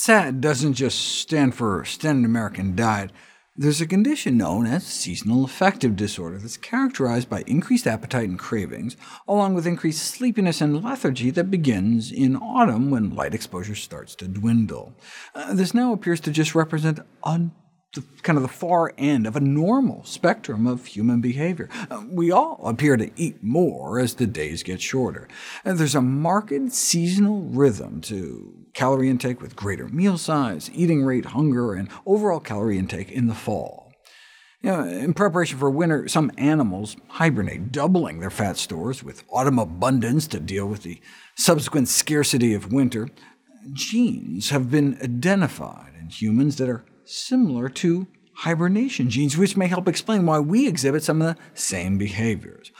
SAD doesn't just stand for Standard American Diet. There's a condition known as seasonal affective disorder that's characterized by increased appetite and cravings, along with increased sleepiness and lethargy that begins in autumn when light exposure starts to dwindle. Uh, this now appears to just represent a the, kind of the far end of a normal spectrum of human behavior. Uh, we all appear to eat more as the days get shorter. And there's a marked seasonal rhythm to calorie intake with greater meal size, eating rate, hunger, and overall calorie intake in the fall. You know, in preparation for winter, some animals hibernate, doubling their fat stores with autumn abundance to deal with the subsequent scarcity of winter. Genes have been identified in humans that are similar to hibernation genes, which may help explain why we exhibit some of the same behaviors.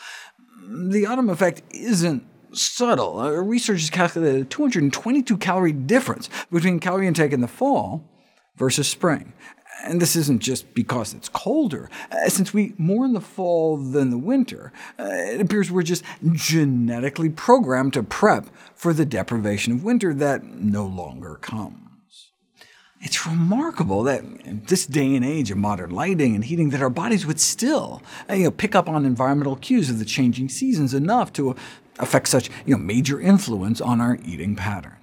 The autumn effect isn't subtle. Uh, researchers calculated a 222-calorie difference between calorie intake in the fall versus spring. And this isn't just because it's colder. Uh, since we more in the fall than the winter, uh, it appears we're just genetically programmed to prep for the deprivation of winter that no longer comes. It's remarkable that this day and age of modern lighting and heating that our bodies would still uh, you know, pick up on environmental cues of the changing seasons enough to affect such you know, major influence on our eating patterns.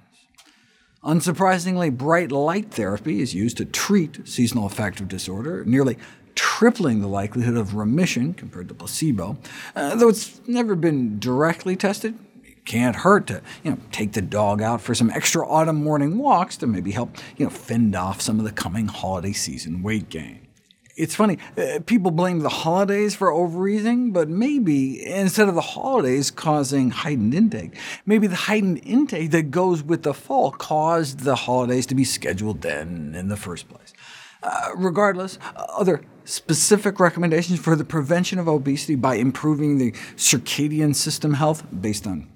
Unsurprisingly, bright light therapy is used to treat seasonal affective disorder, nearly tripling the likelihood of remission compared to placebo. Uh, though it's never been directly tested, can't hurt to you know, take the dog out for some extra autumn morning walks to maybe help you know, fend off some of the coming holiday season weight gain. It's funny, uh, people blame the holidays for overeating, but maybe instead of the holidays causing heightened intake, maybe the heightened intake that goes with the fall caused the holidays to be scheduled then in the first place. Uh, regardless, other specific recommendations for the prevention of obesity by improving the circadian system health based on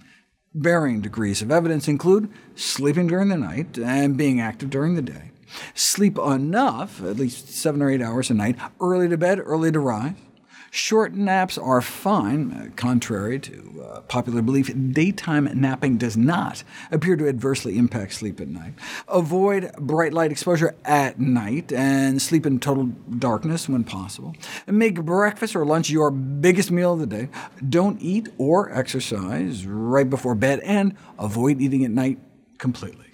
Varying degrees of evidence include sleeping during the night and being active during the day, sleep enough, at least seven or eight hours a night, early to bed, early to rise, Short naps are fine. Uh, contrary to uh, popular belief, daytime napping does not appear to adversely impact sleep at night. Avoid bright light exposure at night, and sleep in total darkness when possible. Make breakfast or lunch your biggest meal of the day. Don't eat or exercise right before bed, and avoid eating at night completely.